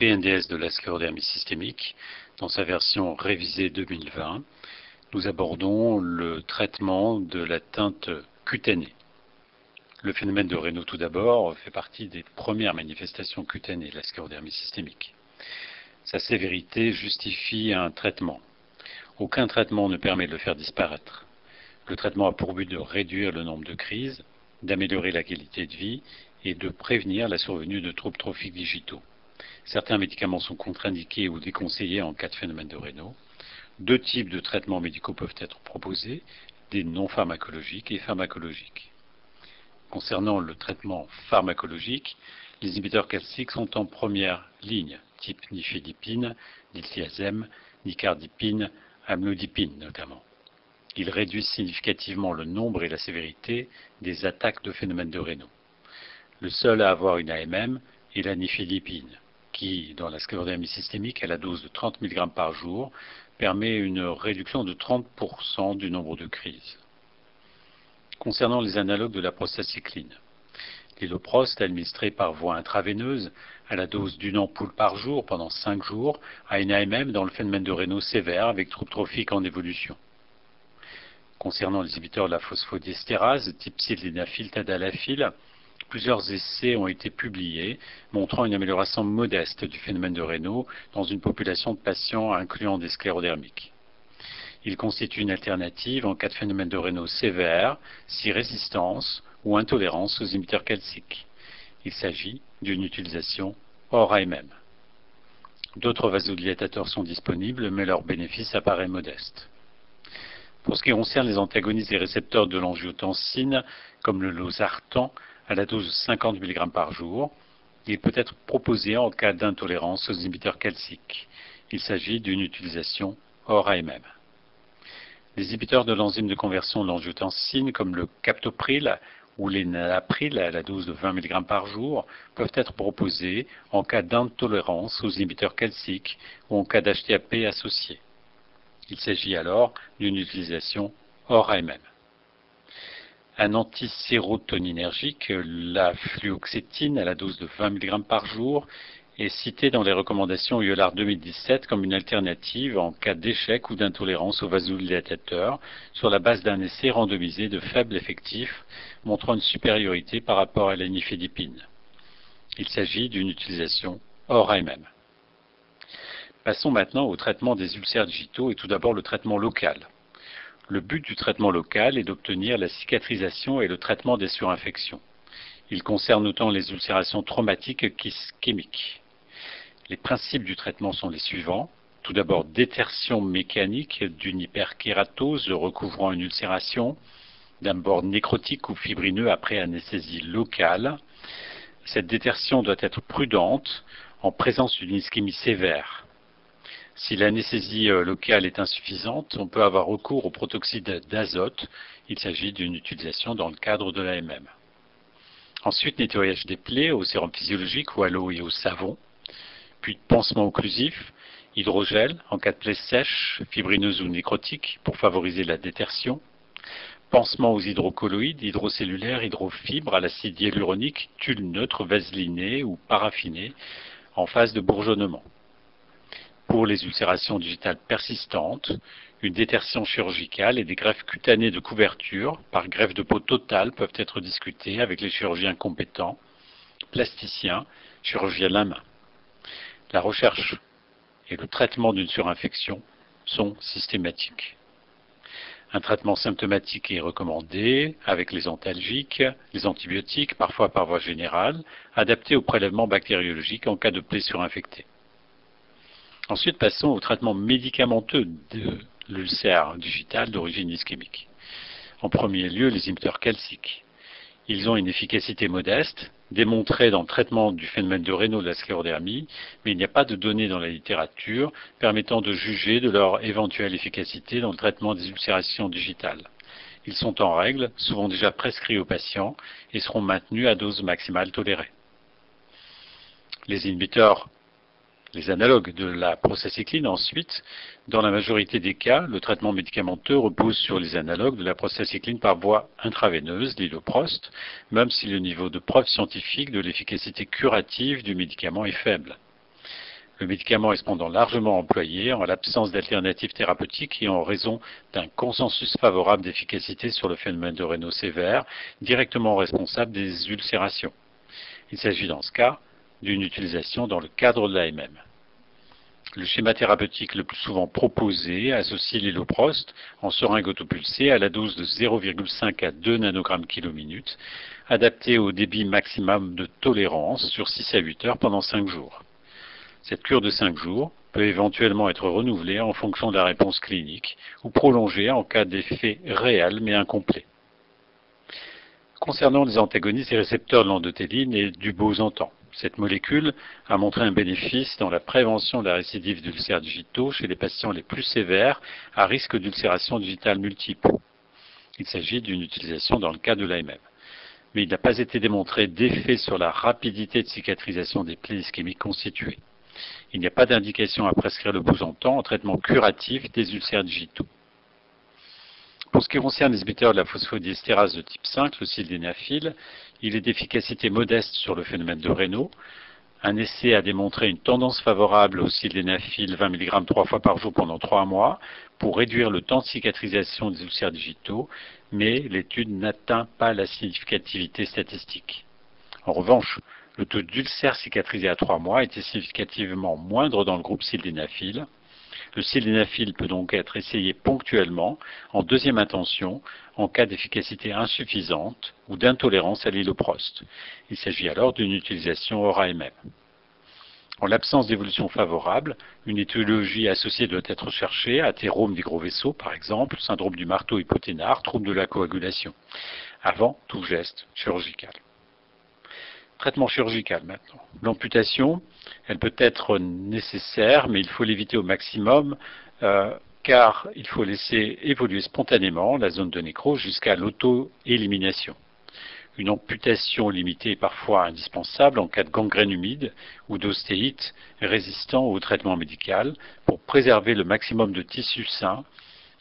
PNDS de la sclérodermie systémique, dans sa version révisée 2020, nous abordons le traitement de la teinte cutanée. Le phénomène de Raynaud, tout d'abord, fait partie des premières manifestations cutanées de la sclérodermie systémique. Sa sévérité justifie un traitement. Aucun traitement ne permet de le faire disparaître. Le traitement a pour but de réduire le nombre de crises, d'améliorer la qualité de vie et de prévenir la survenue de troubles trophiques digitaux. Certains médicaments sont contre-indiqués ou déconseillés en cas de phénomène de Raynaud. Deux types de traitements médicaux peuvent être proposés, des non pharmacologiques et pharmacologiques. Concernant le traitement pharmacologique, les inhibiteurs calciques sont en première ligne, type nifedipine, diltiazem, nicardipine, amlodipine notamment. Ils réduisent significativement le nombre et la sévérité des attaques de phénomènes de Raynaud. Le seul à avoir une AMM est la nifedipine, qui, dans la sclérodermie systémique, à la dose de 30 mg par jour, permet une réduction de 30% du nombre de crises concernant les analogues de la prostacycline. L'hyloprost, administré par voie intraveineuse à la dose d'une ampoule par jour pendant 5 jours, a une AMM dans le phénomène de Raynaud sévère avec troubles trophiques en évolution. Concernant les inhibiteurs de la phosphodiesterase, type sildenafil, tadalafil, plusieurs essais ont été publiés montrant une amélioration modeste du phénomène de Raynaud dans une population de patients incluant des sclérodermiques. Il constitue une alternative en cas de phénomène de Raynaud sévère, si résistance ou intolérance aux inhibiteurs calciques. Il s'agit d'une utilisation hors AMM. D'autres vasodilatateurs sont disponibles, mais leur bénéfice apparaît modeste. Pour ce qui concerne les antagonistes des récepteurs de l'angiotensine, comme le losartan, à la dose de 50 mg par jour, il peut être proposé en cas d'intolérance aux inhibiteurs calciques. Il s'agit d'une utilisation hors AMM. Les inhibiteurs de l'enzyme de conversion de l'angiotensine, comme le captopril ou l'énalapril à la dose de 20 mg par jour, peuvent être proposés en cas d'intolérance aux inhibiteurs calciques ou en cas d'HTAP associé. Il s'agit alors d'une utilisation hors AMM. Un antisérotoninergique, la fluoxétine à la dose de 20 mg par jour, est cité dans les recommandations ULAR 2017 comme une alternative en cas d'échec ou d'intolérance aux vasodilatateurs sur la base d'un essai randomisé de faible effectif montrant une supériorité par rapport à la nifedipine. Il s'agit d'une utilisation hors AMM. Passons maintenant au traitement des ulcères digitaux et tout d'abord le traitement local. Le but du traitement local est d'obtenir la cicatrisation et le traitement des surinfections. Il concerne autant les ulcérations traumatiques qu'ischémiques. Les principes du traitement sont les suivants. Tout d'abord, détertion mécanique d'une hyperkératose recouvrant une ulcération, d'un bord nécrotique ou fibrineux après anesthésie locale. Cette détertion doit être prudente en présence d'une ischémie sévère. Si l'anesthésie euh, locale est insuffisante, on peut avoir recours au protoxyde d'azote. Il s'agit d'une utilisation dans le cadre de l'AMM. Ensuite, nettoyage des plaies au sérum physiologique ou à l'eau et au savon puis pansement occlusif, hydrogel en cas de plaie sèche, fibrineuse ou nécrotique pour favoriser la détertion, pansement aux hydrocolloïdes, hydrocellulaires, hydrofibres à l'acide hyaluronique, tulle neutre, vaseliné ou paraffiné en phase de bourgeonnement. Pour les ulcérations digitales persistantes, une détertion chirurgicale et des greffes cutanées de couverture par greffe de peau totale peuvent être discutées avec les chirurgiens compétents, plasticiens, chirurgiens à la main. La recherche et le traitement d'une surinfection sont systématiques. Un traitement symptomatique est recommandé avec les antalgiques, les antibiotiques, parfois par voie générale, adapté au prélèvement bactériologique en cas de plaie surinfectée. Ensuite, passons au traitement médicamenteux de l'ulcère digital d'origine ischémique. En premier lieu, les inhibiteurs calciques. Ils ont une efficacité modeste, démontrée dans le traitement du phénomène de Raynaud de la sclérodermie, mais il n'y a pas de données dans la littérature permettant de juger de leur éventuelle efficacité dans le traitement des ulcérations digitales. Ils sont en règle, souvent déjà prescrits aux patients et seront maintenus à dose maximale tolérée. Les inhibiteurs Les analogues de la prostacycline, ensuite, dans la majorité des cas, le traitement médicamenteux repose sur les analogues de la prostacycline par voie intraveineuse, l'hyloprost, même si le niveau de preuve scientifique de l'efficacité curative du médicament est faible. Le médicament est cependant largement employé en l'absence d'alternatives thérapeutiques et en raison d'un consensus favorable d'efficacité sur le phénomène de sévère, directement responsable des ulcérations. Il s'agit dans ce cas d'une utilisation dans le cadre de l'AMM. Le schéma thérapeutique le plus souvent proposé associe l'héloprost en seringue autopulsée à la dose de 0,5 à 2 nanogrammes kilo minute, adaptée au débit maximum de tolérance sur 6 à 8 heures pendant 5 jours. Cette cure de 5 jours peut éventuellement être renouvelée en fonction de la réponse clinique ou prolongée en cas d'effet réel mais incomplet. Concernant les antagonistes et récepteurs de l'endothéline et du bosantan, cette molécule a montré un bénéfice dans la prévention de la récidive d'ulcères digitaux chez les patients les plus sévères à risque d'ulcération digitale multiple. Il s'agit d'une utilisation dans le cas de l'AMM. Mais il n'a pas été démontré d'effet sur la rapidité de cicatrisation des plaies ischémiques constituées. Il n'y a pas d'indication à prescrire le bosantan en traitement curatif des ulcères digitaux. Pour ce qui concerne les inhibiteurs de la phosphodiesterase de type 5, le sildenafil, il est d'efficacité modeste sur le phénomène de Raynaud. Un essai a démontré une tendance favorable au sildenafil 20 mg trois fois par jour pendant trois mois pour réduire le temps de cicatrisation des ulcères digitaux, mais l'étude n'atteint pas la significativité statistique. En revanche, le taux d'ulcères cicatrisés à trois mois était significativement moindre dans le groupe sildenafil, le sildenafil peut donc être essayé ponctuellement en deuxième intention en cas d'efficacité insuffisante ou d'intolérance à l'hyloprost. Il s'agit alors d'une utilisation hors AMM. En l'absence d'évolution favorable, une étiologie associée doit être recherchée, athérome des gros vaisseaux par exemple, syndrome du marteau hypoténare, trouble de la coagulation, avant tout geste chirurgical. Traitement chirurgical maintenant. L'amputation, elle peut être nécessaire, mais il faut l'éviter au maximum, euh, car il faut laisser évoluer spontanément la zone de nécrose jusqu'à l'auto-élimination. Une amputation limitée est parfois indispensable en cas de gangrène humide ou d'ostéite résistant au traitement médical pour préserver le maximum de tissu sain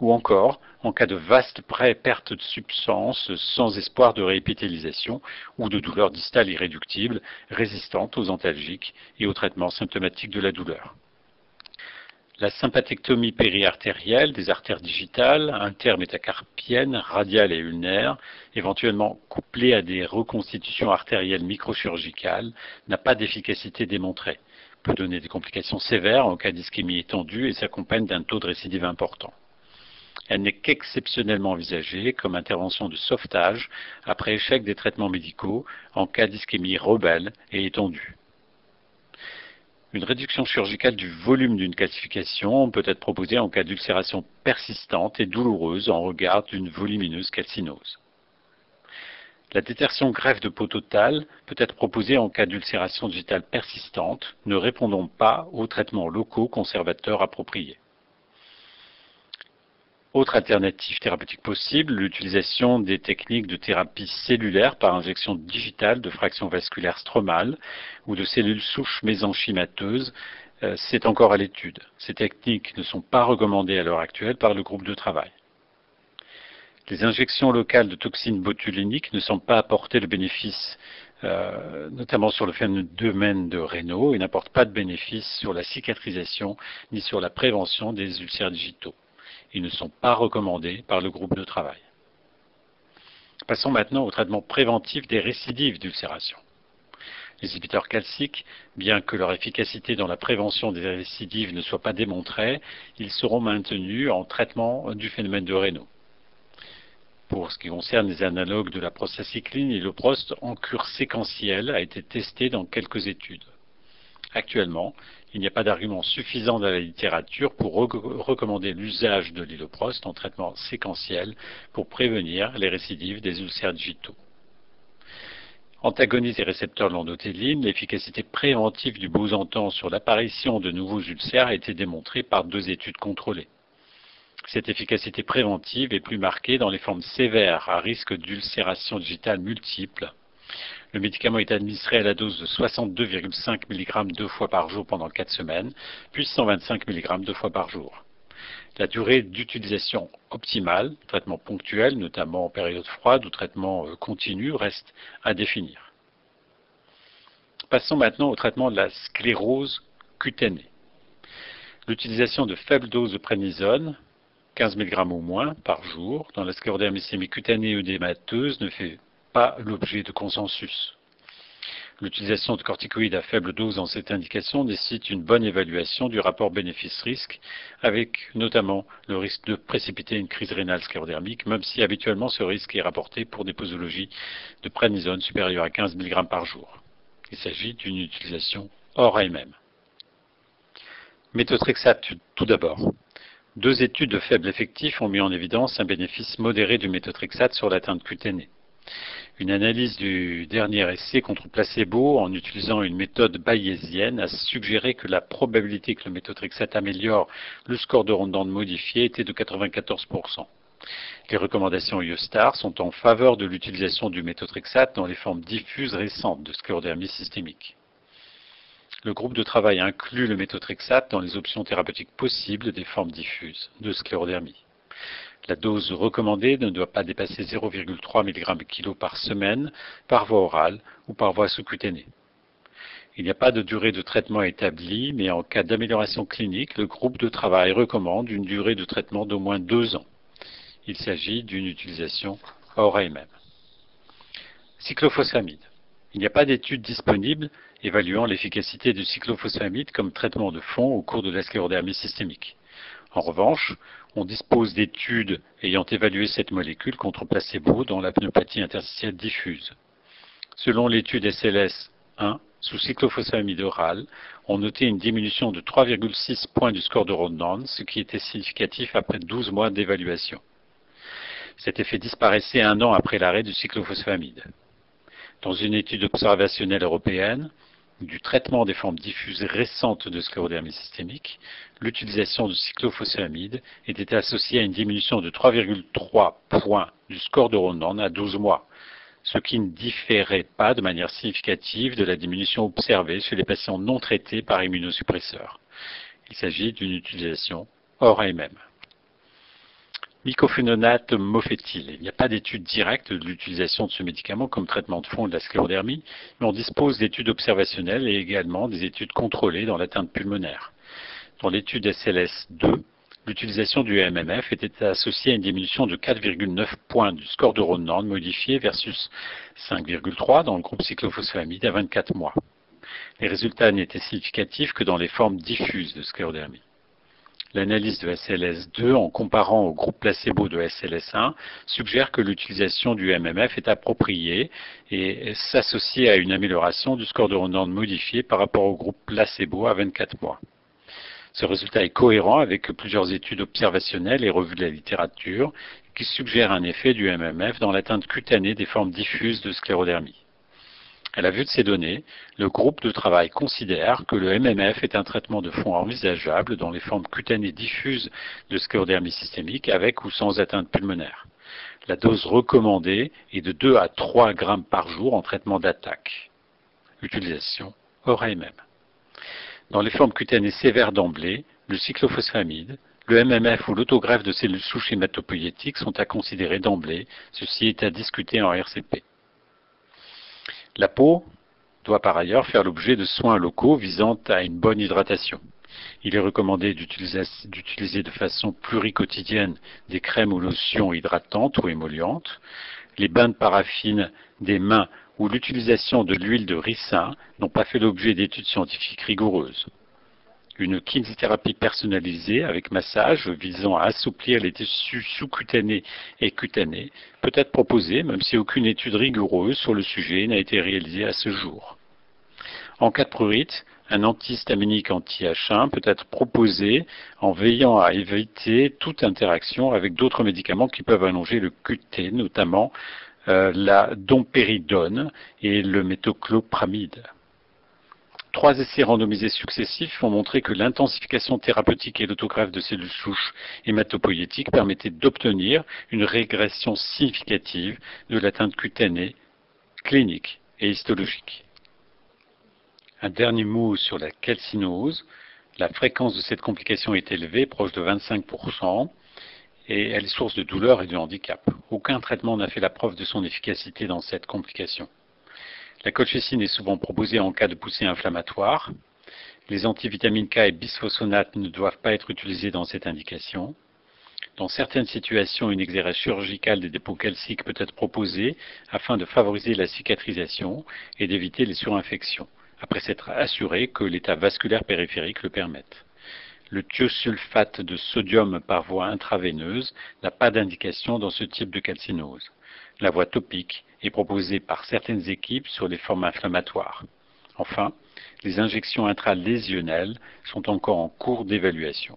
ou encore en cas de vaste perte de substance sans espoir de réépithélisation ou de douleur distale irréductible résistante aux antalgiques et aux traitements symptomatiques de la douleur. La sympathectomie périartérielle des artères digitales, intermétacarpiennes, radiales et ulnaires, éventuellement couplée à des reconstitutions artérielles microchirurgicales, n'a pas d'efficacité démontrée, peut donner des complications sévères en cas d'ischémie étendue et s'accompagne d'un taux de récidive important. Elle n'est qu'exceptionnellement envisagée comme intervention de sauvetage après échec des traitements médicaux en cas d'ischémie rebelle et étendue. Une réduction chirurgicale du volume d'une calcification peut être proposée en cas d'ulcération persistante et douloureuse en regard d'une volumineuse calcinose. La détertion greffe de peau totale peut être proposée en cas d'ulcération digitale persistante, ne répondant pas aux traitements locaux conservateurs appropriés. Autre alternative thérapeutique possible, l'utilisation des techniques de thérapie cellulaire par injection digitale de fractions vasculaires stromales ou de cellules souches mésenchymateuses, euh, c'est encore à l'étude. Ces techniques ne sont pas recommandées à l'heure actuelle par le groupe de travail. Les injections locales de toxines botuliниques ne semblent pas apporter le bénéfice, euh, notamment sur le phénomène de Raynaud, et n'apportent pas de bénéfice sur la cicatrisation ni sur la prévention des ulcères digitaux. Ils ne sont pas recommandés par le groupe de travail. Passons maintenant au traitement préventif des récidives d'ulcération. Les inhibiteurs calciques, bien que leur efficacité dans la prévention des récidives ne soit pas démontrée, ils seront maintenus en traitement du phénomène de Raynaud. Pour ce qui concerne les analogues de la prostacycline, l'hyloprost en cure séquentielle a été testé dans quelques études. Actuellement, il n'y a pas d'argument suffisant dans la littérature pour recommander l'usage de l'hyloprost en traitement séquentiel pour prévenir les récidives des ulcères digitaux. Antagonise les récepteurs de l'endothéline, l'efficacité préventive du bosantan sur l'apparition de nouveaux ulcères a été démontrée par deux études contrôlées. Cette efficacité préventive est plus marquée dans les formes sévères à risque d'ulcération digitale multiple Le médicament est administré à la dose de 62,5 mg deux fois par jour pendant 4 semaines, puis 125 mg deux fois par jour. La durée d'utilisation optimale, traitement ponctuel, notamment en période froide ou traitement euh, continu, reste à définir. Passons maintenant au traitement de la sclérose cutanée. L'utilisation de faibles doses de prénisone, 15 mg ou moins par jour, dans la sclérodermie cutanée œdémateuse ne fait pas l'objet de consensus. L'utilisation de corticoïdes à faible dose dans cette indication nécessite une bonne évaluation du rapport bénéfice-risque, avec notamment le risque de précipiter une crise rénale sclérodermique, même si habituellement ce risque est rapporté pour des posologies de prénisone supérieures à 15 mg par jour. Il s'agit d'une utilisation hors AMM. Méthotrexate tout d'abord. Deux études de faible effectif ont mis en évidence un bénéfice modéré du méthotrexate sur l'atteinte cutanée. Une analyse du dernier essai contre placebo en utilisant une méthode bayésienne a suggéré que la probabilité que le méthotrexate améliore le score de Rondon modifié était de 94%. Les recommandations IOSTAR sont en faveur de l'utilisation du méthotrexate dans les formes diffuses récentes de sclérodermie systémique. Le groupe de travail inclut le méthotrexate dans les options thérapeutiques possibles des formes diffuses de sclérodermie. La dose recommandée ne doit pas dépasser 0,3 mg kg par semaine par voie orale ou par voie sous-cutanée. Il n'y a pas de durée de traitement établie, mais en cas d'amélioration clinique, le groupe de travail recommande une durée de traitement d'au moins deux ans. Il s'agit d'une utilisation hors AMM. Cyclophosphamide. Il n'y a pas d'études disponibles évaluant l'efficacité du cyclophosphamide comme traitement de fond au cours de la sclérodermie systémique. En revanche, on dispose d'études ayant évalué cette molécule contre placebo dans la pneumopathie interstitielle diffuse. Selon l'étude SLS 1, sous cyclophosphamide oral, on notait une diminution de 3,6 points du score de Rodnan, ce qui était significatif après 12 mois d'évaluation. Cet effet disparaissait un an après l'arrêt du cyclophosphamide. Dans une étude observationnelle européenne, du traitement des formes diffuses récentes de sclérodermie systémique, l'utilisation de cyclophosphamide était associée à une diminution de 3,3 points du score de Rondon à 12 mois, ce qui ne différait pas de manière significative de la diminution observée chez les patients non traités par immunosuppresseurs. Il s'agit d'une utilisation hors AMM. Mycophénonate mofétyle. Il n'y a pas d'étude directe de l'utilisation de ce médicament comme traitement de fond de la sclérodermie, mais on dispose d'études observationnelles et également des études contrôlées dans l'atteinte pulmonaire. Dans l'étude SLS2, l'utilisation du MMF était associée à une diminution de 4,9 points du score de Rodnan modifié versus 5,3 dans le groupe cyclophosphamide à 24 mois. Les résultats n'étaient significatifs que dans les formes diffuses de sclérodermie. L'analyse de SLS2 en comparant au groupe placebo de SLS1 suggère que l'utilisation du MMF est appropriée et s'associe à une amélioration du score de Rodnan modifié par rapport au groupe placebo à 24 mois. Ce résultat est cohérent avec plusieurs études observationnelles et revues de la littérature qui suggèrent un effet du MMF dans l'atteinte cutanée des formes diffuses de sclérodermie. À la vue de ces données, le groupe de travail considère que le MMF est un traitement de fond envisageable dans les formes cutanées diffuses de sclérodermie systémique avec ou sans atteinte pulmonaire. La dose recommandée est de 2 à 3 grammes par jour en traitement d'attaque. Utilisation hors AMM. Dans les formes cutanées sévères d'emblée, le cyclophosphamide, le MMF ou l'autogreffe de cellules souches hématopoïétiques sont à considérer d'emblée. Ceci est à discuter en RCP. La peau doit par ailleurs faire l'objet de soins locaux visant à une bonne hydratation. Il est recommandé d'utiliser de façon pluriquotidienne des crèmes ou lotions hydratantes ou émollientes. Les bains de paraffine des mains ou l'utilisation de l'huile de ricin n'ont pas fait l'objet d'études scientifiques rigoureuses. Une kinésithérapie personnalisée avec massage visant à assouplir les tissus sous-cutanés et cutanés peut être proposée, même si aucune étude rigoureuse sur le sujet n'a été réalisée à ce jour. En cas de prurite, un antihistaminique anti-H1 peut être proposé en veillant à éviter toute interaction avec d'autres médicaments qui peuvent allonger le QT, notamment euh, la dompéridone et le métoclopramide. Trois essais randomisés successifs ont montré que l'intensification thérapeutique et l'autogreffe de cellules souches hématopoïétiques permettaient d'obtenir une régression significative de l'atteinte cutanée clinique et histologique. Un dernier mot sur la calcinose. La fréquence de cette complication est élevée, proche de 25%, et elle est source de douleur et de handicap. Aucun traitement n'a fait la preuve de son efficacité dans cette complication. La colchicine est souvent proposée en cas de poussée inflammatoire. Les antivitamines K et bisphosphonates ne doivent pas être utilisés dans cette indication. Dans certaines situations, une exérèse chirurgicale des dépôts calciques peut être proposée afin de favoriser la cicatrisation et d'éviter les surinfections, après s'être assuré que l'état vasculaire périphérique le permette. Le thiosulfate de sodium par voie intraveineuse n'a pas d'indication dans ce type de calcinose. La voie topique est proposée par certaines équipes sur les formes inflammatoires. Enfin, les injections intralésionnelles sont encore en cours d'évaluation.